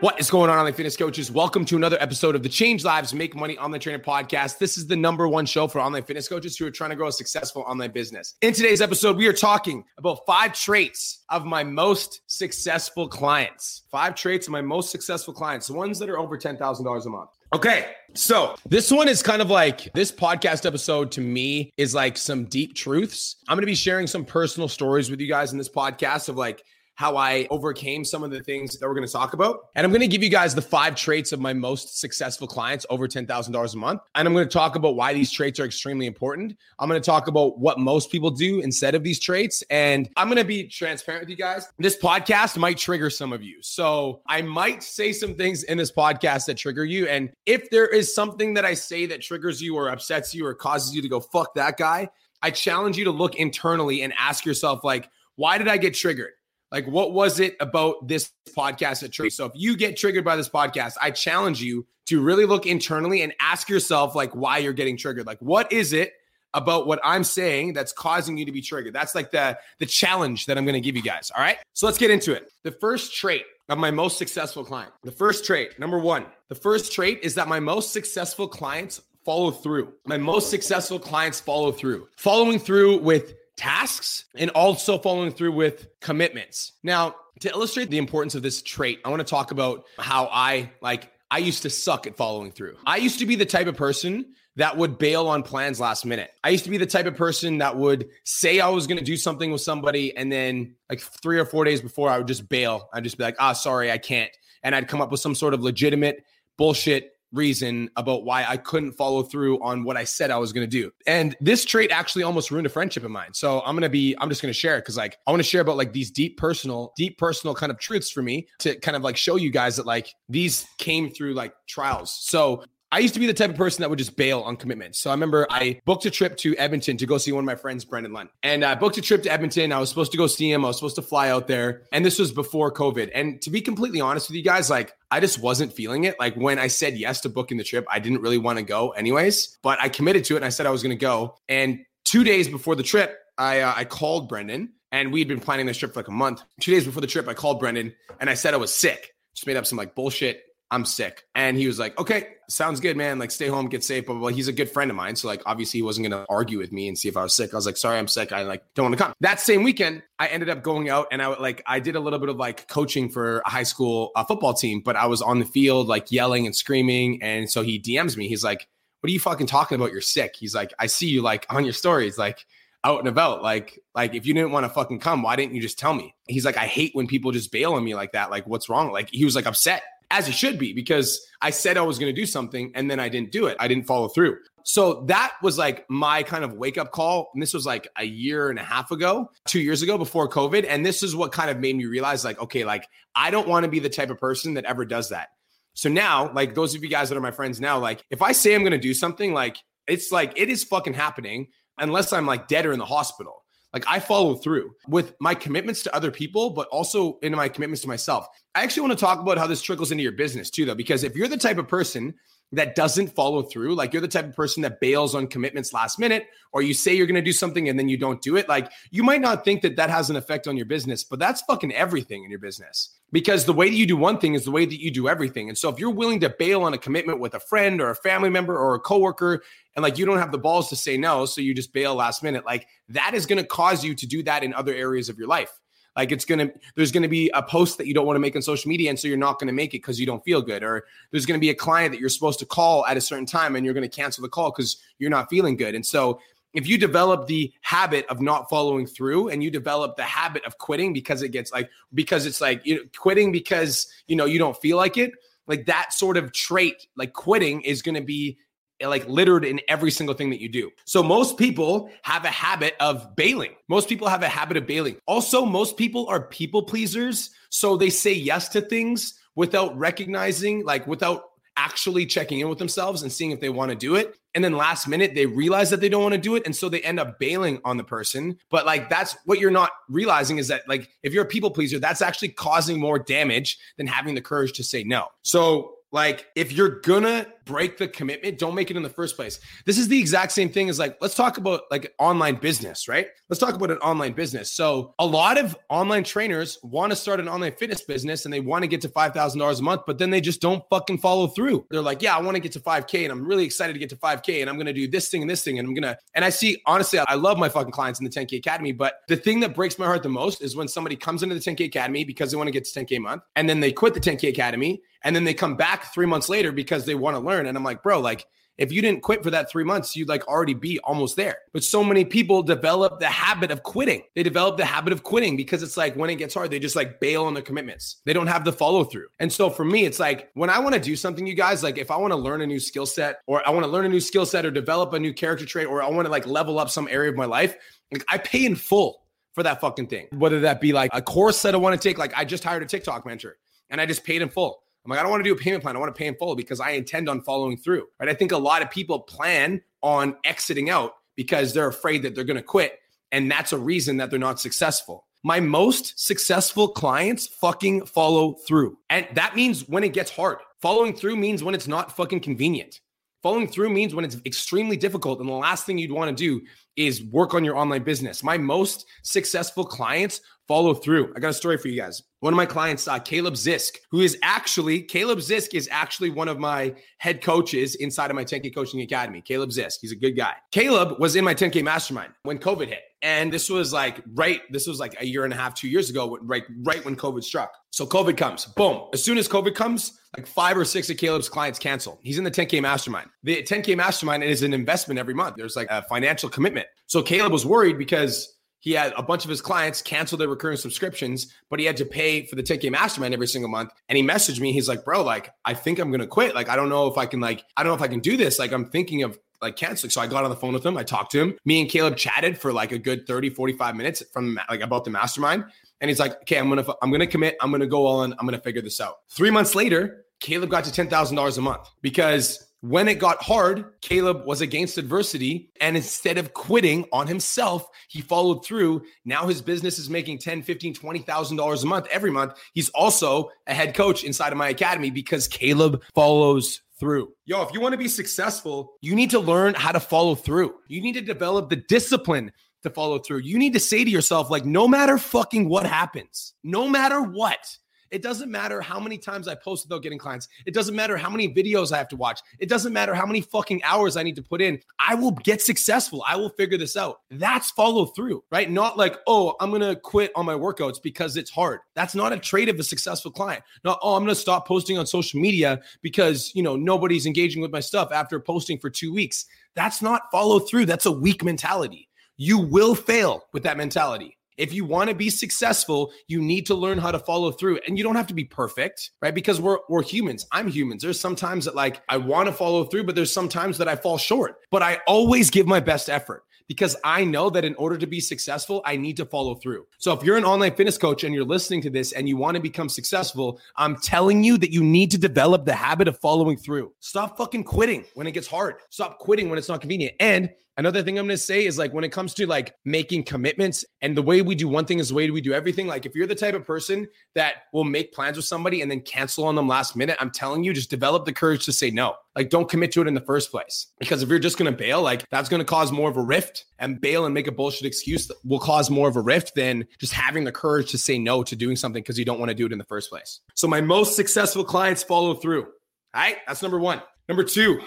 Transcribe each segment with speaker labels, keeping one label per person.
Speaker 1: What is going on, online fitness coaches? Welcome to another episode of the Change Lives Make Money Online Training Podcast. This is the number one show for online fitness coaches who are trying to grow a successful online business. In today's episode, we are talking about five traits of my most successful clients. Five traits of my most successful clients, the ones that are over $10,000 a month. Okay, so this one is kind of like this podcast episode to me is like some deep truths. I'm going to be sharing some personal stories with you guys in this podcast of like, how I overcame some of the things that we're going to talk about. And I'm going to give you guys the five traits of my most successful clients over $10,000 a month. And I'm going to talk about why these traits are extremely important. I'm going to talk about what most people do instead of these traits. And I'm going to be transparent with you guys. This podcast might trigger some of you. So I might say some things in this podcast that trigger you. And if there is something that I say that triggers you or upsets you or causes you to go, fuck that guy, I challenge you to look internally and ask yourself, like, why did I get triggered? Like, what was it about this podcast that triggered? So, if you get triggered by this podcast, I challenge you to really look internally and ask yourself, like, why you're getting triggered. Like, what is it about what I'm saying that's causing you to be triggered? That's like the the challenge that I'm going to give you guys. All right. So let's get into it. The first trait of my most successful client. The first trait, number one, the first trait is that my most successful clients follow through. My most successful clients follow through. Following through with tasks and also following through with commitments. Now, to illustrate the importance of this trait, I want to talk about how I like I used to suck at following through. I used to be the type of person that would bail on plans last minute. I used to be the type of person that would say I was going to do something with somebody and then like 3 or 4 days before I would just bail. I'd just be like, "Ah, sorry, I can't." And I'd come up with some sort of legitimate bullshit reason about why I couldn't follow through on what I said I was going to do. And this trait actually almost ruined a friendship of mine. So I'm going to be, I'm just going to share it because like I want to share about like these deep personal, deep personal kind of truths for me to kind of like show you guys that like these came through like trials. So I used to be the type of person that would just bail on commitments. So I remember I booked a trip to Edmonton to go see one of my friends, Brendan Lund. And I booked a trip to Edmonton. I was supposed to go see him. I was supposed to fly out there. And this was before COVID. And to be completely honest with you guys, like I just wasn't feeling it. Like when I said yes to booking the trip, I didn't really want to go anyways, but I committed to it and I said I was going to go. And two days before the trip, I, uh, I called Brendan and we had been planning this trip for like a month. Two days before the trip, I called Brendan and I said I was sick. Just made up some like bullshit I'm sick. And he was like, okay, sounds good, man. Like, stay home, get safe. Blah, blah, blah. He's a good friend of mine. So, like, obviously, he wasn't going to argue with me and see if I was sick. I was like, sorry, I'm sick. I like don't want to come. That same weekend, I ended up going out and I like, I did a little bit of like coaching for a high school uh, football team, but I was on the field, like yelling and screaming. And so he DMs me. He's like, what are you fucking talking about? You're sick. He's like, I see you like on your stories, like, out and about. Like, like if you didn't want to fucking come, why didn't you just tell me? He's like, I hate when people just bail on me like that. Like, what's wrong? Like, he was like upset as it should be because I said I was going to do something and then I didn't do it. I didn't follow through. So that was like my kind of wake up call. And this was like a year and a half ago, two years ago before COVID. And this is what kind of made me realize like, okay, like I don't want to be the type of person that ever does that. So now, like those of you guys that are my friends now, like if I say I'm going to do something, like it's like it is fucking happening unless I'm like dead or in the hospital. Like I follow through with my commitments to other people, but also in my commitments to myself. I actually want to talk about how this trickles into your business too, though, because if you're the type of person that doesn't follow through, like you're the type of person that bails on commitments last minute, or you say you're going to do something and then you don't do it, like you might not think that that has an effect on your business, but that's fucking everything in your business. Because the way that you do one thing is the way that you do everything. And so if you're willing to bail on a commitment with a friend or a family member or a coworker, and like you don't have the balls to say no, so you just bail last minute, like that is going to cause you to do that in other areas of your life. Like it's gonna, there's gonna be a post that you don't want to make on social media, and so you're not gonna make it because you don't feel good. Or there's gonna be a client that you're supposed to call at a certain time, and you're gonna cancel the call because you're not feeling good. And so if you develop the habit of not following through and you develop the habit of quitting because it gets like because it's like you know, quitting because you know you don't feel like it like that sort of trait like quitting is going to be like littered in every single thing that you do. So most people have a habit of bailing. Most people have a habit of bailing. Also, most people are people pleasers. So they say yes to things without recognizing, like without actually checking in with themselves and seeing if they want to do it. And then last minute, they realize that they don't want to do it. And so they end up bailing on the person. But like, that's what you're not realizing is that, like, if you're a people pleaser, that's actually causing more damage than having the courage to say no. So, like, if you're gonna break the commitment, don't make it in the first place. This is the exact same thing as like, let's talk about like online business, right? Let's talk about an online business. So, a lot of online trainers want to start an online fitness business and they want to get to $5,000 a month, but then they just don't fucking follow through. They're like, yeah, I want to get to 5K and I'm really excited to get to 5K and I'm to do this thing and this thing. And I'm to, and I see, honestly, I love my fucking clients in the 10K Academy, but the thing that breaks my heart the most is when somebody comes into the 10K Academy because they want to get to 10K a month and then they quit the 10K Academy and then they come back three months later because they want to learn. And I'm like, bro, like, if you didn't quit for that three months, you'd like already be almost there. But so many people develop the habit of quitting. They develop the habit of quitting because it's like when it gets hard, they just like bail on their commitments. They don't have the follow through. And so for me, it's like when I want to do something, you guys, like if I want to learn a new skill set or I want to learn a new skill set or develop a new character trait or I want to like level up some area of my life, like I pay in full for that fucking thing. Whether that be like a course that I want to take, like I just hired a TikTok mentor and I just paid in full. I'm like, I don't want to do a payment plan. I want to pay in full because I intend on following through. Right. I think a lot of people plan on exiting out because they're afraid that they're going to quit. And that's a reason that they're not successful. My most successful clients fucking follow through. And that means when it gets hard. Following through means when it's not fucking convenient. Following through means when it's extremely difficult. And the last thing you'd want to do is work on your online business. My most successful clients follow through. I got a story for you guys. One of my clients, uh, Caleb Zisk, who is actually, Caleb Zisk is actually one of my head coaches inside of my 10K Coaching Academy. Caleb Zisk, he's a good guy. Caleb was in my 10K mastermind when COVID hit. And this was like right, this was like a year and a half, two years ago, right, right when COVID struck. So COVID comes, boom. As soon as COVID comes, like five or six of Caleb's clients cancel. He's in the 10K mastermind. The 10K mastermind is an investment every month. There's like a financial commitment. So Caleb was worried because he had a bunch of his clients cancel their recurring subscriptions, but he had to pay for the 10K mastermind every single month. And he messaged me. He's like, bro, like, I think I'm going to quit. Like, I don't know if I can, like, I don't know if I can do this. Like, I'm thinking of like canceling. So I got on the phone with him. I talked to him. Me and Caleb chatted for like a good 30, 45 minutes from like about the mastermind. And he's like, okay, I'm going to, I'm going to commit. I'm going to go all in. I'm going to figure this out. Three months later, Caleb got to $10,000 a month because when it got hard, Caleb was against adversity. And instead of quitting on himself, he followed through. Now his business is making 10, 15, $20,000 a month every month. He's also a head coach inside of my academy because Caleb follows through. Yo, if you want to be successful, you need to learn how to follow through. You need to develop the discipline to follow through. You need to say to yourself, like, no matter fucking what happens, no matter what, it doesn't matter how many times I post without getting clients. It doesn't matter how many videos I have to watch. It doesn't matter how many fucking hours I need to put in. I will get successful. I will figure this out. That's follow through, right? Not like, oh, I'm going to quit on my workouts because it's hard. That's not a trait of a successful client. Not, oh, I'm going to stop posting on social media because, you know, nobody's engaging with my stuff after posting for two weeks. That's not follow through. That's a weak mentality. You will fail with that mentality. If you want to be successful, you need to learn how to follow through. And you don't have to be perfect, right? Because we're we're humans. I'm humans. There's sometimes that like I want to follow through, but there's sometimes that I fall short. But I always give my best effort because I know that in order to be successful, I need to follow through. So if you're an online fitness coach and you're listening to this and you want to become successful, I'm telling you that you need to develop the habit of following through. Stop fucking quitting when it gets hard. Stop quitting when it's not convenient. And Another thing I'm going to say is like when it comes to like making commitments and the way we do one thing is the way we do everything. Like if you're the type of person that will make plans with somebody and then cancel on them last minute, I'm telling you, just develop the courage to say no. Like don't commit to it in the first place. Because if you're just going to bail, like that's going to cause more of a rift and bail and make a bullshit excuse will cause more of a rift than just having the courage to say no to doing something because you don't want to do it in the first place. So my most successful clients follow through. All right. That's number one. Number two,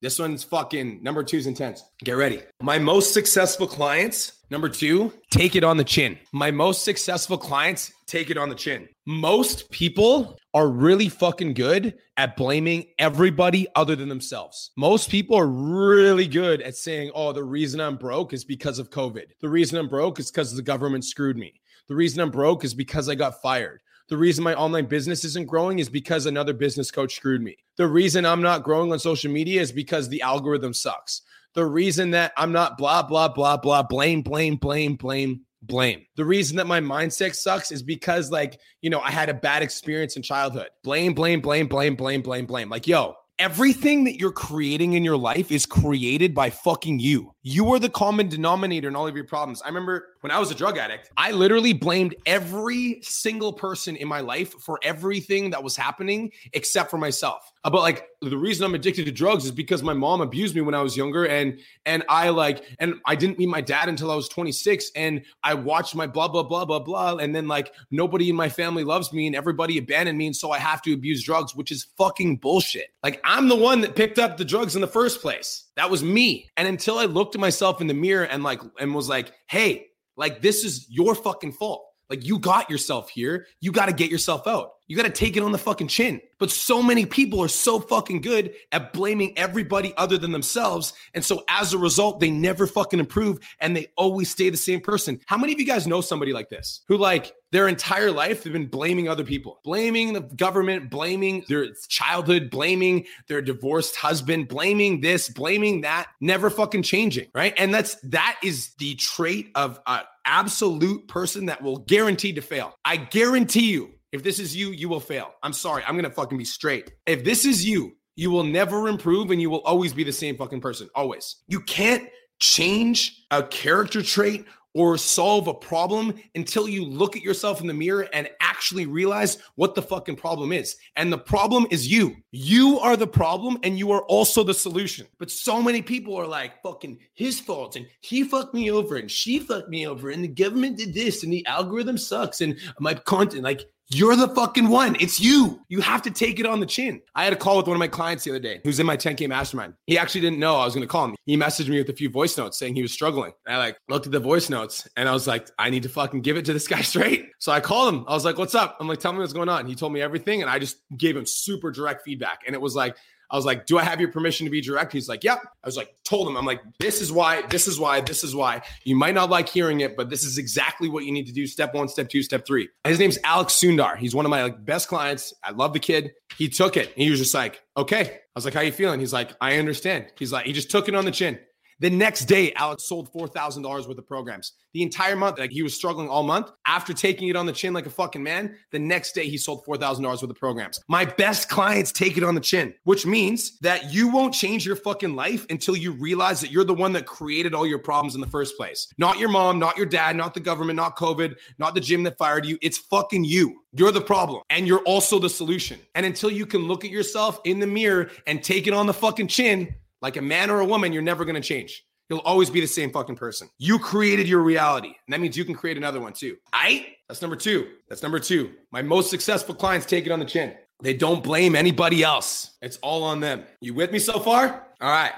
Speaker 1: this one's fucking number two's intense. Get ready. My most successful clients, number two, take it on the chin. My most successful clients take it on the chin. Most people are really fucking good at blaming everybody other than themselves. Most people are really good at saying, oh, the reason I'm broke is because of COVID. The reason I'm broke is because the government screwed me. The reason I'm broke is because I got fired. The reason my online business isn't growing is because another business coach screwed me. The reason I'm not growing on social media is because the algorithm sucks. The reason that I'm not blah, blah, blah, blah, blame, blame, blame, blame, blame. The reason that my mindset sucks is because, like, you know, I had a bad experience in childhood. Blame, blame, blame, blame, blame, blame, blame. Like, yo, everything that you're creating in your life is created by fucking you. You are the common denominator in all of your problems. I remember when I was a drug addict, I literally blamed every single person in my life for everything that was happening except for myself. But like the reason I'm addicted to drugs is because my mom abused me when I was younger and and I like and I didn't meet my dad until I was 26 and I watched my blah blah blah blah blah and then like nobody in my family loves me and everybody abandoned me and so I have to abuse drugs which is fucking bullshit. Like I'm the one that picked up the drugs in the first place. That was me. And until I looked at myself in the mirror and like and was like, "Hey, like this is your fucking fault. Like you got yourself here. You got to get yourself out. You got to take it on the fucking chin. But so many people are so fucking good at blaming everybody other than themselves. And so as a result, they never fucking improve and they always stay the same person. How many of you guys know somebody like this who, like, their entire life they've been blaming other people, blaming the government, blaming their childhood, blaming their divorced husband, blaming this, blaming that, never fucking changing, right? And that's that is the trait of an absolute person that will guarantee to fail. I guarantee you if this is you, you will fail. I'm sorry. I'm to fucking be straight. If this is you, you will never improve and you will always be the same fucking person. Always. You can't change a character trait or solve a problem until you look at yourself in the mirror and actually realize what the fucking problem is. And the problem is you. You are the problem and you are also the solution. But so many people are like, fucking his fault and he fucked me over and she fucked me over and the government did this and the algorithm sucks and my content. Like, you're the fucking one. It's you. You have to take it on the chin. I had a call with one of my clients the other day who's in my 10K mastermind. He actually didn't know I was going to call him. He messaged me with a few voice notes saying he was struggling. I like looked at the voice notes and I was like, I need to fucking give it to this guy straight. So I called him. I was like, what's up? I'm like, tell me what's going on. He told me everything and I just gave him super direct feedback. And it was like, I was like, "Do I have your permission to be direct?" He's like, "Yep." I was like, told him, "I'm like, this is why, this is why, this is why. You might not like hearing it, but this is exactly what you need to do. Step one, step two, step three. His name's Alex Sundar. He's one of my like, best clients. I love the kid. He took it. he was just like, "Okay." I was like, "How you feeling?" He's like, "I understand." He's like, he just took it on the chin. The next day, Alex sold $4,000 worth of programs. The entire month, like he was struggling all month. After taking it on the chin like a fucking man, the next day he sold $4,000 worth of programs. My best clients take it on the chin, which means that you won't change your fucking life until you realize that you're the one that created all your problems in the first place. Not your mom, not your dad, not the government, not COVID, not the gym that fired you. It's fucking you. You're the problem and you're also the solution. And until you can look at yourself in the mirror and take it on the fucking chin, like a man or a woman, you're never going to change. You'll always be the same fucking person. You created your reality. And that means you can create another one too. I that's number two. That's number two. My most successful clients take it on the chin. They don't blame anybody else. It's all on them. You with me so far? All right.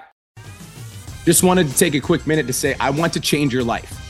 Speaker 1: Just wanted to take a quick minute to say I want to change your life.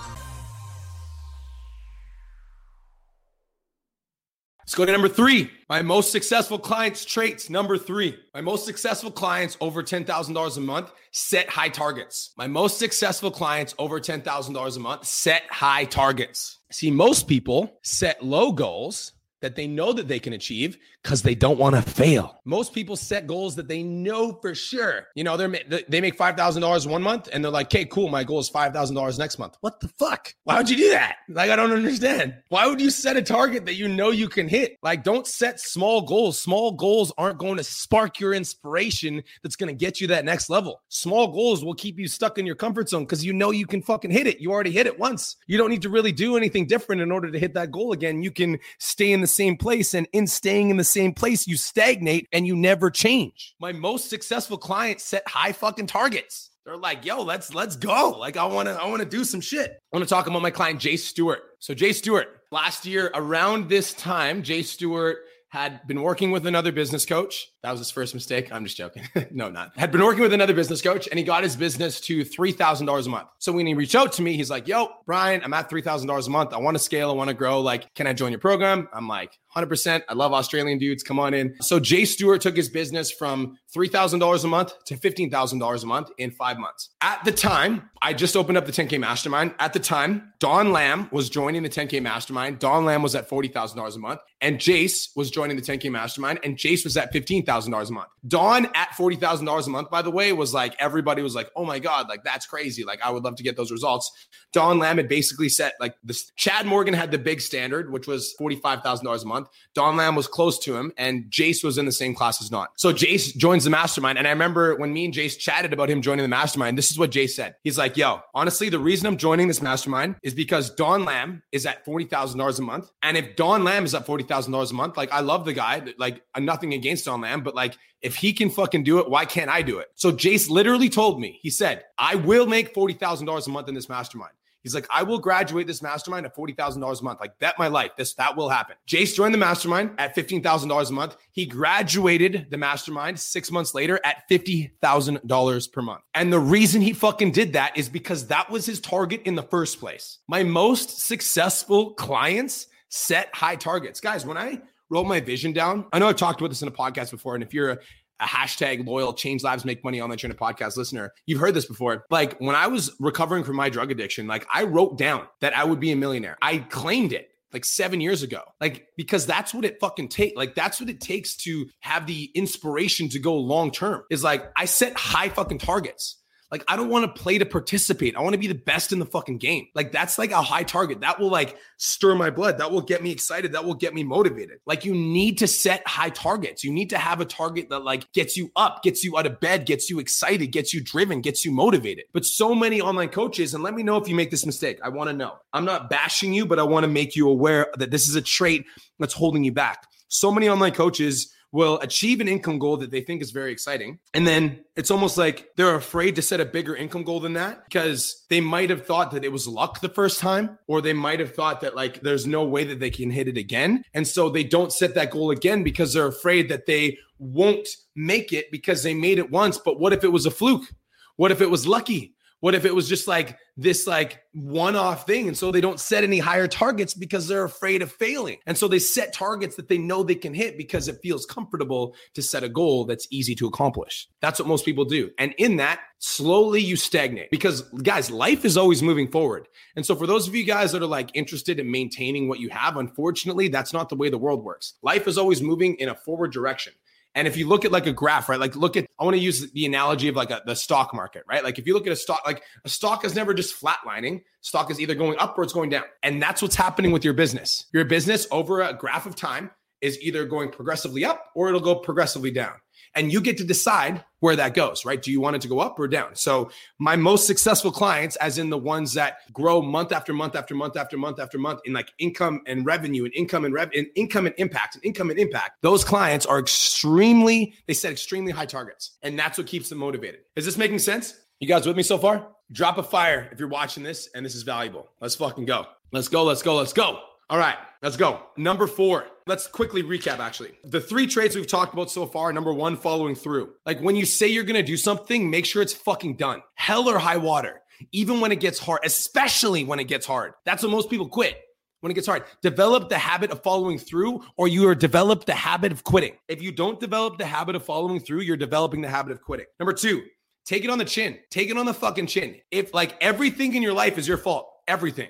Speaker 1: Let's go to number three. My most successful clients' traits. Number three. My most successful clients over $10,000 a month set high targets. My most successful clients over $10,000 a month set high targets. See, most people set low goals that they know that they can achieve because they don't want to fail. Most people set goals that they know for sure. You know, they're they make five thousand dollars one month, and they're like, "Okay, cool, my goal is five thousand dollars next month." What the fuck? Why would you do that? Like, I don't understand. Why would you set a target that you know you can hit? Like, don't set small goals. Small goals aren't going to spark your inspiration. That's going to get you that next level. Small goals will keep you stuck in your comfort zone because you know you can fucking hit it. You already hit it once. You don't need to really do anything different in order to hit that goal again. You can stay in the same place, and in staying in the same place, you stagnate and you never change. My most successful clients set high fucking targets. They're like, yo, let's let's go. Like, I want to, I want to do some shit. I want to talk about my client, Jace Stewart. So, Jace Stewart, last year around this time, Jace Stewart had been working with another business coach. That was his first mistake. I'm just joking. no, not. Had been working with another business coach and he got his business to $3,000 a month. So when he reached out to me, he's like, yo, Brian, I'm at $3,000 a month. I want to scale. I want to grow. Like, can I join your program? I'm like, 100%. I love Australian dudes. Come on in. So Jace Stewart took his business from $3,000 a month to $15,000 a month in five months. At the time, I just opened up the 10K mastermind. At the time, Don Lamb was joining the 10K mastermind. Don Lamb was at $40,000 a month and Jace was joining the 10K mastermind and Jace was at $15,000 a month. Don at $40,000 a month, by the way, was like, everybody was like, oh my God, like that's crazy. Like I would love to get those results. Don Lamb had basically set like this. Chad Morgan had the big standard, which was $45,000 a month. Don Lamb was close to him and Jace was in the same class as not. So Jace joins the mastermind. And I remember when me and Jace chatted about him joining the mastermind, this is what Jace said. He's like, yo, honestly, the reason I'm joining this mastermind is because Don Lamb is at $40,000 a month. And if Don Lamb is at $40,000 a month, like I love the guy, like nothing against Don Lamb, but like if he can fucking do it, why can't I do it? So Jace literally told me, he said, I will make $40,000 a month in this mastermind. He's like, I will graduate this mastermind at $40,000 a month. Like, bet my life, this, that will happen. Jace joined the mastermind at $15,000 a month. He graduated the mastermind six months later at $50,000 per month. And the reason he fucking did that is because that was his target in the first place. My most successful clients set high targets. Guys, when I wrote my vision down, I know I've talked about this in a podcast before. And if you're a a hashtag loyal change lives make money online trainer podcast listener you've heard this before like when i was recovering from my drug addiction like i wrote down that i would be a millionaire i claimed it like seven years ago. Like, because that's what it fucking takes. Like, that's what it takes to have the inspiration to go long term. Is like, I set high fucking targets. Like, I don't want to play to participate. I want to be the best in the fucking game. Like, that's like a high target. That will like stir my blood. That will get me excited. That will get me motivated. Like, you need to set high targets. You need to have a target that like gets you up, gets you out of bed, gets you excited, gets you driven, gets you motivated. But so many online coaches, and let me know if you make this mistake. I want to know. I'm not bashing you, but I want to make you aware that this is a trait that's holding you back. So many online coaches will achieve an income goal that they think is very exciting. And then it's almost like they're afraid to set a bigger income goal than that because they might have thought that it was luck the first time, or they might have thought that like there's no way that they can hit it again. And so they don't set that goal again because they're afraid that they won't make it because they made it once. But what if it was a fluke? What if it was lucky? What if it was just like this like one-off thing and so they don't set any higher targets because they're afraid of failing. And so they set targets that they know they can hit because it feels comfortable to set a goal that's easy to accomplish. That's what most people do. And in that, slowly you stagnate because guys, life is always moving forward. And so for those of you guys that are like interested in maintaining what you have, unfortunately, that's not the way the world works. Life is always moving in a forward direction. And if you look at like a graph, right? Like look at, I want to use the analogy of like a, the stock market, right? Like if you look at a stock, like a stock is never just flatlining. Stock is either going up or it's going down. And that's what's happening with your business. Your business over a graph of time is either going progressively up or it'll go progressively down and you get to decide where that goes, right? Do you want it to go up or down? So, my most successful clients, as in the ones that grow month after month after month after month after month in like income and revenue and income and rev and income and impact and income and impact, those clients are extremely, they set extremely high targets. And that's what keeps them motivated. Is this making sense? You guys with me so far? Drop a fire if you're watching this and this is valuable. Let's fucking go. Let's go. Let's go. Let's go. All right, let's go. Number four. Let's quickly recap actually. The three traits we've talked about so far number one, following through. Like when you say you're gonna do something, make sure it's fucking done. Hell or high water, even when it gets hard, especially when it gets hard. That's when most people quit. When it gets hard, develop the habit of following through, or you are develop the habit of quitting. If you don't develop the habit of following through, you're developing the habit of quitting. Number two, take it on the chin. Take it on the fucking chin. If like everything in your life is your fault, everything.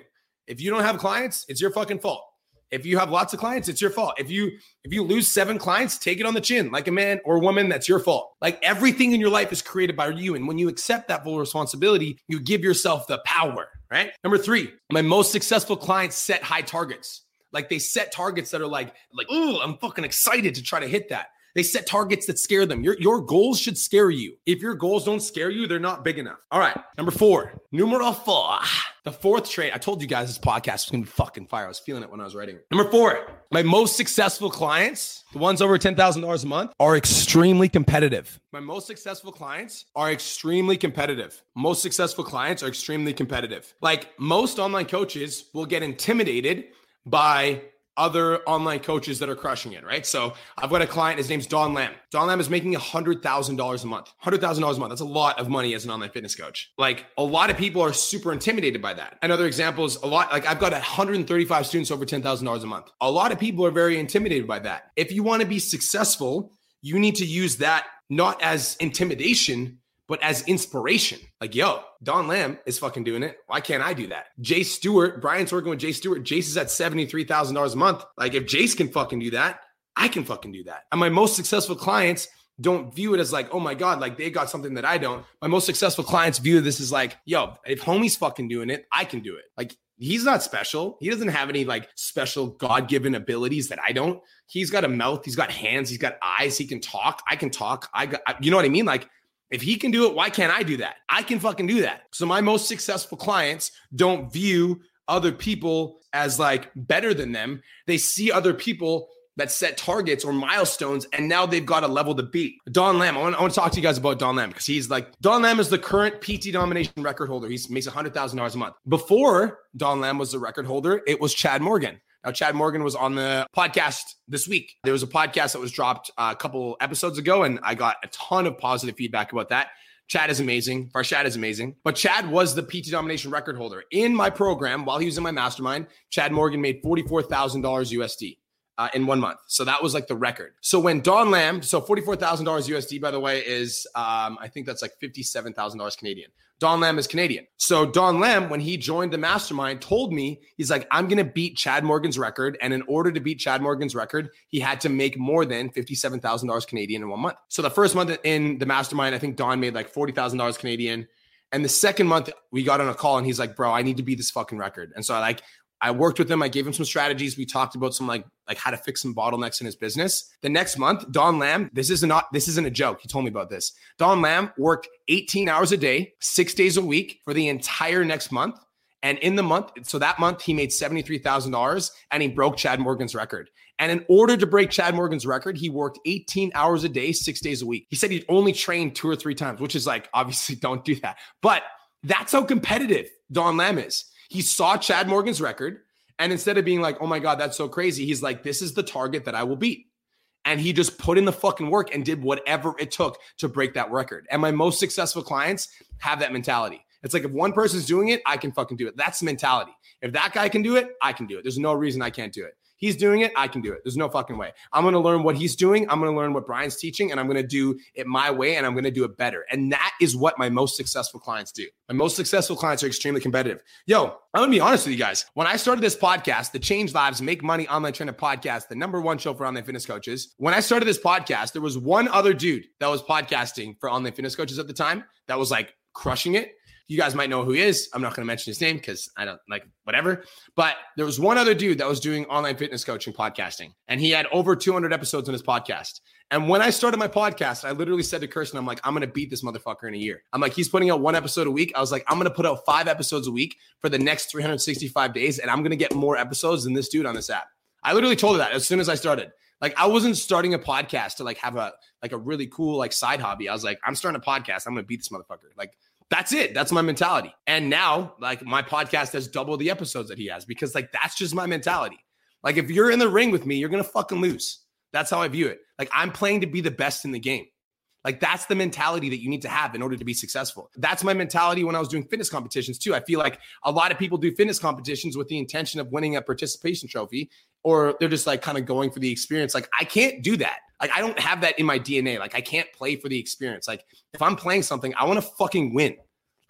Speaker 1: If you don't have clients, it's your fucking fault. If you have lots of clients, it's your fault. If you if you lose seven clients, take it on the chin. Like a man or a woman, that's your fault. Like everything in your life is created by you. And when you accept that full responsibility, you give yourself the power, right? Number three, my most successful clients set high targets. Like they set targets that are like, like, oh, I'm fucking excited to try to hit that. They set targets that scare them. Your, your goals should scare you. If your goals don't scare you, they're not big enough. All right. Number four, numero four. The fourth trait, I told you guys this podcast was gonna be fucking fire. I was feeling it when I was writing it. Number four, my most successful clients, the ones over $10,000 a month, are extremely competitive. My most successful clients are extremely competitive. Most successful clients are extremely competitive. Like most online coaches will get intimidated by other online coaches that are crushing it, right? So I've got a client, his name's Don Lamb. Don Lamb is making $100,000 a month. $100,000 a month. That's a lot of money as an online fitness coach. Like a lot of people are super intimidated by that. Another example is a lot, like I've got 135 students over $10,000 a month. A lot of people are very intimidated by that. If you want to be successful, you need to use that not as intimidation, but as inspiration. Like, yo, Don Lamb is fucking doing it. Why can't I do that? Jace Stewart, Brian's working with Jace Stewart. Jace is at $73,000 a month. Like, if Jace can fucking do that, I can fucking do that. And my most successful clients don't view it as like, oh my God, like they got something that I don't. My most successful clients view this as like, yo, if homie's fucking doing it, I can do it. Like, he's not special. He doesn't have any like special God given abilities that I don't. He's got a mouth, he's got hands, he's got eyes, he can talk. I can talk. I got, you know what I mean? Like, if he can do it, why can't I do that? I can fucking do that. So my most successful clients don't view other people as like better than them. They see other people that set targets or milestones, and now they've got a level to beat. Don Lamb, I want, I want to talk to you guys about Don Lamb because he's like, Don Lamb is the current PT domination record holder. He makes $100,000 a month. Before Don Lamb was the record holder, it was Chad Morgan. Now, Chad Morgan was on the podcast this week. There was a podcast that was dropped uh, a couple episodes ago, and I got a ton of positive feedback about that. Chad is amazing. Farshad is amazing. But Chad was the PT domination record holder. In my program, while he was in my mastermind, Chad Morgan made $44,000 USD. Uh, in one month. So that was like the record. So when Don Lamb, so $44,000 USD, by the way, is, um, I think that's like $57,000 Canadian. Don Lamb is Canadian. So Don Lamb, when he joined the mastermind, told me, he's like, I'm going to beat Chad Morgan's record. And in order to beat Chad Morgan's record, he had to make more than $57,000 Canadian in one month. So the first month in the mastermind, I think Don made like $40,000 Canadian. And the second month, we got on a call and he's like, bro, I need to beat this fucking record. And so I like, I worked with him. I gave him some strategies. We talked about some like like how to fix some bottlenecks in his business. The next month, Don Lamb, this is not this isn't a joke. He told me about this. Don Lamb worked 18 hours a day, 6 days a week for the entire next month. And in the month, so that month he made $73,000 and he broke Chad Morgan's record. And in order to break Chad Morgan's record, he worked 18 hours a day, 6 days a week. He said he'd only trained 2 or 3 times, which is like obviously don't do that. But that's how competitive Don Lamb is. He saw Chad Morgan's record. And instead of being like, oh my God, that's so crazy, he's like, this is the target that I will beat. And he just put in the fucking work and did whatever it took to break that record. And my most successful clients have that mentality. It's like if one person's doing it, I can fucking do it. That's mentality. If that guy can do it, I can do it. There's no reason I can't do it. He's doing it. I can do it. There's no fucking way. I'm going to learn what he's doing. I'm going to learn what Brian's teaching, and I'm going to do it my way, and I'm going to do it better. And that is what my most successful clients do. My most successful clients are extremely competitive. Yo, I'm going to be honest with you guys. When I started this podcast, the Change Lives Make Money Online Trainer podcast, the number one show for online fitness coaches, when I started this podcast, there was one other dude that was podcasting for online fitness coaches at the time that was like crushing it. You guys might know who he is. I'm not going to mention his name because I don't like whatever. But there was one other dude that was doing online fitness coaching podcasting, and he had over 200 episodes on his podcast. And when I started my podcast, I literally said to Kirsten, I'm like, I'm going to beat this motherfucker in a year. I'm like, he's putting out one episode a week. I was like, I'm going to put out five episodes a week for the next 365 days, and I'm going to get more episodes than this dude on this app. I literally told her that as soon as I started. Like I wasn't starting a podcast to like have a like a really cool like side hobby. I was like, I'm starting a podcast. I'm gonna beat this motherfucker. Like that's it. That's my mentality. And now, like, my podcast has double the episodes that he has because, like, that's just my mentality. Like, if you're in the ring with me, you're going to fucking lose. That's how I view it. Like, I'm playing to be the best in the game. Like, that's the mentality that you need to have in order to be successful. That's my mentality when I was doing fitness competitions, too. I feel like a lot of people do fitness competitions with the intention of winning a participation trophy, or they're just like kind of going for the experience. Like, I can't do that. Like I don't have that in my DNA. Like I can't play for the experience. Like if I'm playing something, I want to fucking win.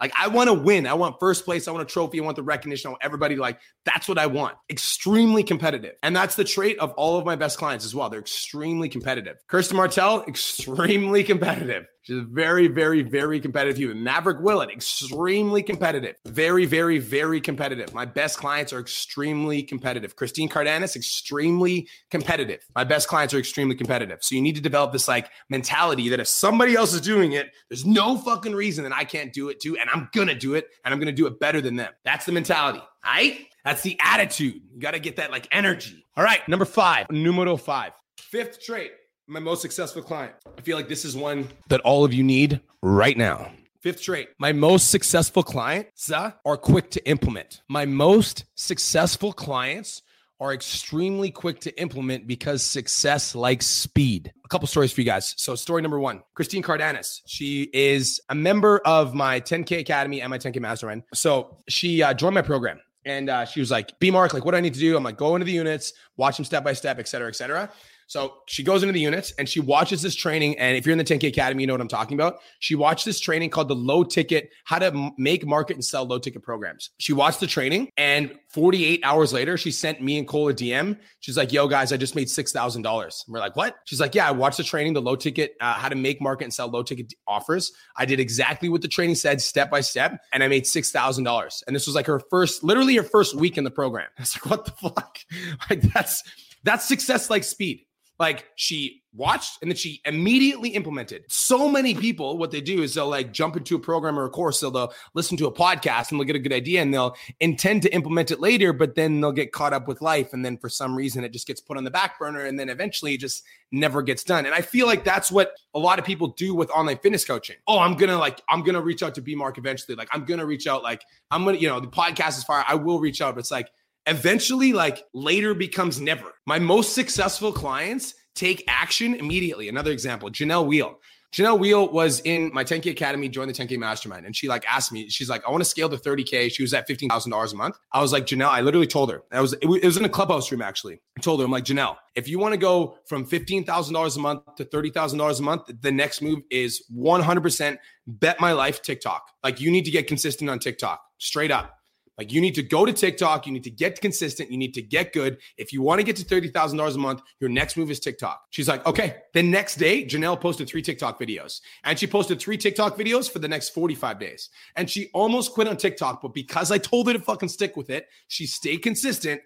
Speaker 1: Like I want to win. I want first place. I want a trophy. I want the recognition. I want everybody like that's what I want. Extremely competitive. And that's the trait of all of my best clients as well. They're extremely competitive. Kirsten Martell, extremely competitive. She's very, very, very competitive human. Maverick Willett, extremely competitive. Very, very, very competitive. My best clients are extremely competitive. Christine Cardenas, extremely competitive. My best clients are extremely competitive. So you need to develop this like mentality that if somebody else is doing it, there's no fucking reason that I can't do it too. And I'm gonna do it and I'm gonna do it better than them. That's the mentality. All right? That's the attitude. You got to get that like energy. All right, number five, numero five. Fifth trait my most successful client. I feel like this is one that all of you need right now. Fifth trait. My most successful clients are quick to implement. My most successful clients are extremely quick to implement because success likes speed. A couple stories for you guys. So, story number one Christine Cardenas. She is a member of my 10K Academy and my 10K Mastermind. So, she uh, joined my program and uh, she was like, B Mark, like, what do I need to do? I'm like, go into the units, watch them step by step, et cetera, et cetera. So she goes into the units and she watches this training. And if you're in the 10K Academy, you know what I'm talking about. She watched this training called the low ticket, how to make, market, and sell low ticket programs. She watched the training and 48 hours later, she sent me and Cole a DM. She's like, yo, guys, I just made $6,000. We're like, what? She's like, yeah, I watched the training, the low ticket, uh, how to make, market, and sell low ticket offers. I did exactly what the training said, step by step, and I made $6,000. And this was like her first, literally her first week in the program. I was like, what the fuck? Like, that's, that's success like speed. Like she watched and then she immediately implemented. So many people, what they do is they'll like jump into a program or a course, so they'll listen to a podcast and they'll get a good idea and they'll intend to implement it later, but then they'll get caught up with life. And then for some reason, it just gets put on the back burner and then eventually it just never gets done. And I feel like that's what a lot of people do with online fitness coaching. Oh, I'm gonna like, I'm gonna reach out to B Mark eventually. Like, I'm gonna reach out, like, I'm gonna, you know, the podcast is fire. I will reach out, but it's like, eventually like later becomes never. My most successful clients take action immediately. Another example, Janelle Wheel. Janelle Wheel was in my 10K Academy, joined the 10K Mastermind, and she like asked me, she's like, I want to scale to 30K. She was at $15,000 a month. I was like, Janelle, I literally told her, I was, it was in a clubhouse room actually. I told her, I'm like, Janelle, if you want to go from $15,000 a month to $30,000 a month, the next move is 100% bet my life TikTok. Like you need to get consistent on TikTok straight up. Like you need to go to TikTok, you need to get consistent, you need to get good. If you want to get to $30,000 a month, your next move is TikTok. She's like, okay. The next day, Janelle posted three TikTok videos and she posted three TikTok videos for the next 45 days. And she almost quit on TikTok, but because I told her to fucking stick with it, she stayed consistent.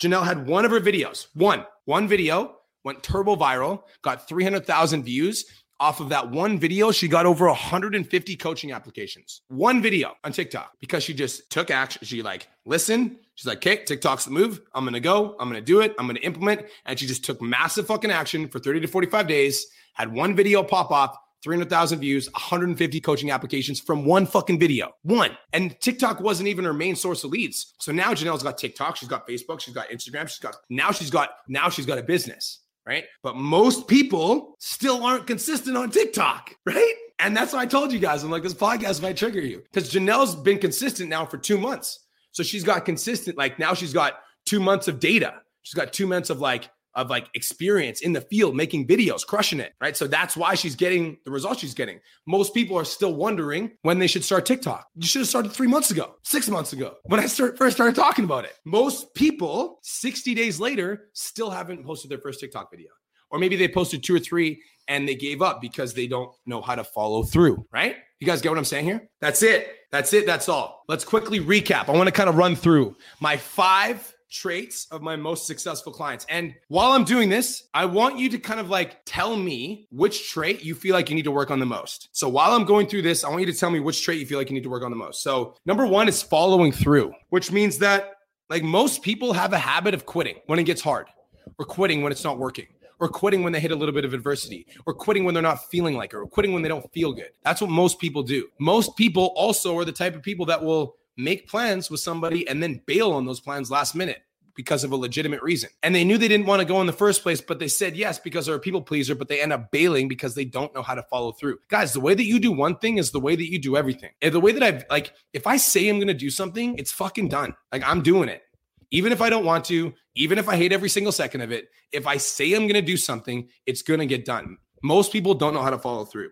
Speaker 1: Janelle had one of her videos, one, one video went turbo viral, got 300,000 views off of that one video, she got over 150 coaching applications. One video on TikTok because she just took action. She like listened. She's like, okay, TikTok's the move. I'm gonna go. I'm gonna do it. I'm gonna implement. And she just took massive fucking action for 30 to 45 days. Had one video pop off. 300,000 views, 150 coaching applications from one fucking video. One. And TikTok wasn't even her main source of leads. So now Janelle's got TikTok, she's got Facebook, she's got Instagram, she's got now she's got now she's got a business right? But most people still aren't consistent on TikTok, right? And that's why I told you guys, I'm like, this podcast might trigger you because Janelle's been consistent now for two months. So she's got consistent, like now she's got two months of data. She's got two months of like of like experience in the field making videos crushing it right? So that's why she's getting the results she's getting. Most people are still wondering when they should start tiktok. You should have started three months ago six months ago when i start, first started talking about it. Most people 60 days later still haven't posted their first tiktok video. Or maybe they posted two or three and they gave up because they don't know how to follow through right? You guys get what i'm saying here? That's it. That's it. That's all. Let's quickly recap. I want to kind of run through my five traits of my most successful clients. And while I'm doing this, I want you to kind of like tell me which trait you feel like you need to work on the most. So while I'm going through this, I want you to tell me which trait you feel like you need to work on the most. So number one is following through, which means that like most people have a habit of quitting when it gets hard or quitting when it's not working or quitting when they hit a little bit of adversity, or quitting when they're not feeling like it, or quitting when they don't feel good. That's what most people do. Most people also are the type of people that will make plans with somebody and then bail on those plans last minute because of a legitimate reason. And they knew they didn't want to go in the first place, but they said yes because they're a people pleaser, but they end up bailing because they don't know how to follow through. Guys, the way that you do one thing is the way that you do everything. And the way that I've like, if I say I'm going to do something, it's fucking done. Like I'm doing it. Even if I don't want to, even if I hate every single second of it, if I say I'm going to do something, it's going to get done. Most people don't know how to follow through.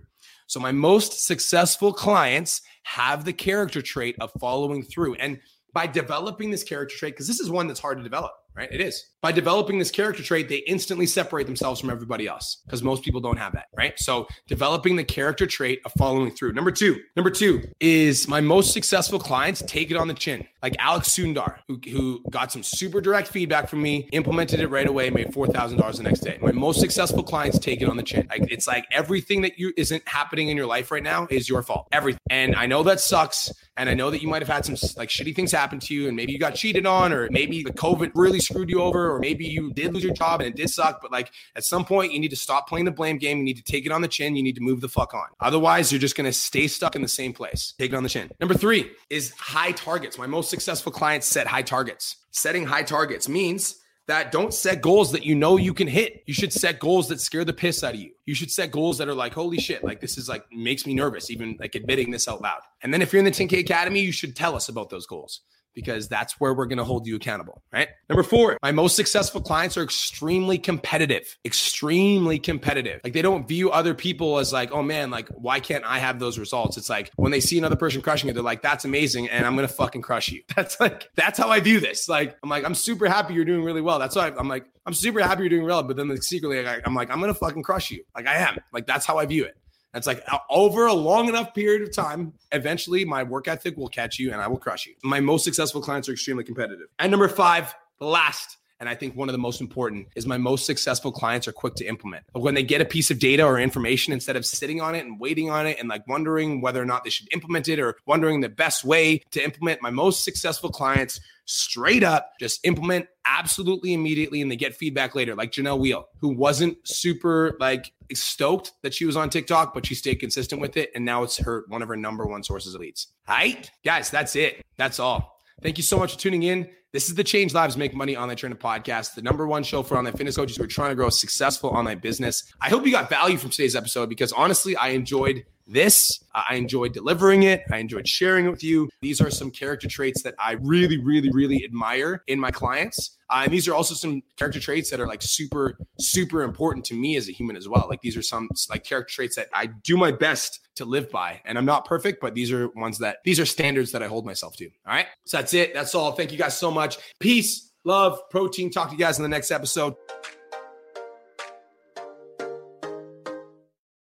Speaker 1: So my most successful clients have the character trait of following through. And by developing this character trait, because this is one that's hard to develop, right? It is. By developing this character trait, they instantly separate themselves from everybody else because most people don't have that, right? So developing the character trait of following through. Number two, number two is my most successful clients take it on the chin. Like Alex Sundar, who, who got some super direct feedback from me, implemented it right away, made $4,000 the next day. My most successful clients take it on the chin. Like, it's like everything that you isn't happening in your life right now is your fault. Everything. And I know that sucks. And I know that you might have had some like shitty things happen to you and maybe you got cheated on or maybe the COVID really screwed you over or maybe you did lose your job and it did suck. But like at some point, you need to stop playing the blame game. You need to take it on the chin. You need to move the fuck on. Otherwise, you're just going to stay stuck in the same place. Take it on the chin. Number three is high targets. My most successful clients set high targets. Setting high targets means that don't set goals that you know you can hit. You should set goals that scare the piss out of you. You should set goals that are like, holy shit, like this is like makes me nervous, even like admitting this out loud. And then if you're in the 10K Academy, you should tell us about those goals because that's where we're going to hold you accountable, right? Number four, my most successful clients are extremely competitive, extremely competitive. Like they don't view other people as like, oh man, like why can't I have those results? It's like when they see another person crushing it, they're like, that's amazing. And I'm going to fucking crush you. That's like, that's how I view this. Like, I'm like, I'm super happy you're doing really well. That's why I'm like, I'm super happy you're doing well. But then like, secretly, I'm like, I'm going to fucking crush you. Like I am. Like that's how I view it. It's like uh, over a long enough period of time, eventually my work ethic will catch you and I will crush you. My most successful clients are extremely competitive. And number five, last, and I think one of the most important is my most successful clients are quick to implement. When they get a piece of data or information, instead of sitting on it and waiting on it and like wondering whether or not they should implement it or wondering the best way to implement, my most successful clients straight up just implement absolutely immediately and they get feedback later like janelle wheel who wasn't super like stoked that she was on tiktok but she stayed consistent with it. And now it's her one of her number one sources of leads. All right guys that's it. That's all thank you so much for tuning in this is the Change Lives Make Money Online Training Podcast, the number one show for online fitness coaches who are trying to grow a successful online business. I hope you got value from today's episode because honestly, I enjoyed this. I enjoyed delivering it. I enjoyed sharing it with you. These are some character traits that I really, really, really admire in my clients. Uh, and these are also some character traits that are like super, super important to me as a human as well. Like these are some like character traits that I do my best to live by. And I'm not perfect, but these are ones that these are standards that I hold myself to. All right. So that's it. That's all. Thank you guys so much. Peace, love, protein. Talk to you guys in the next episode.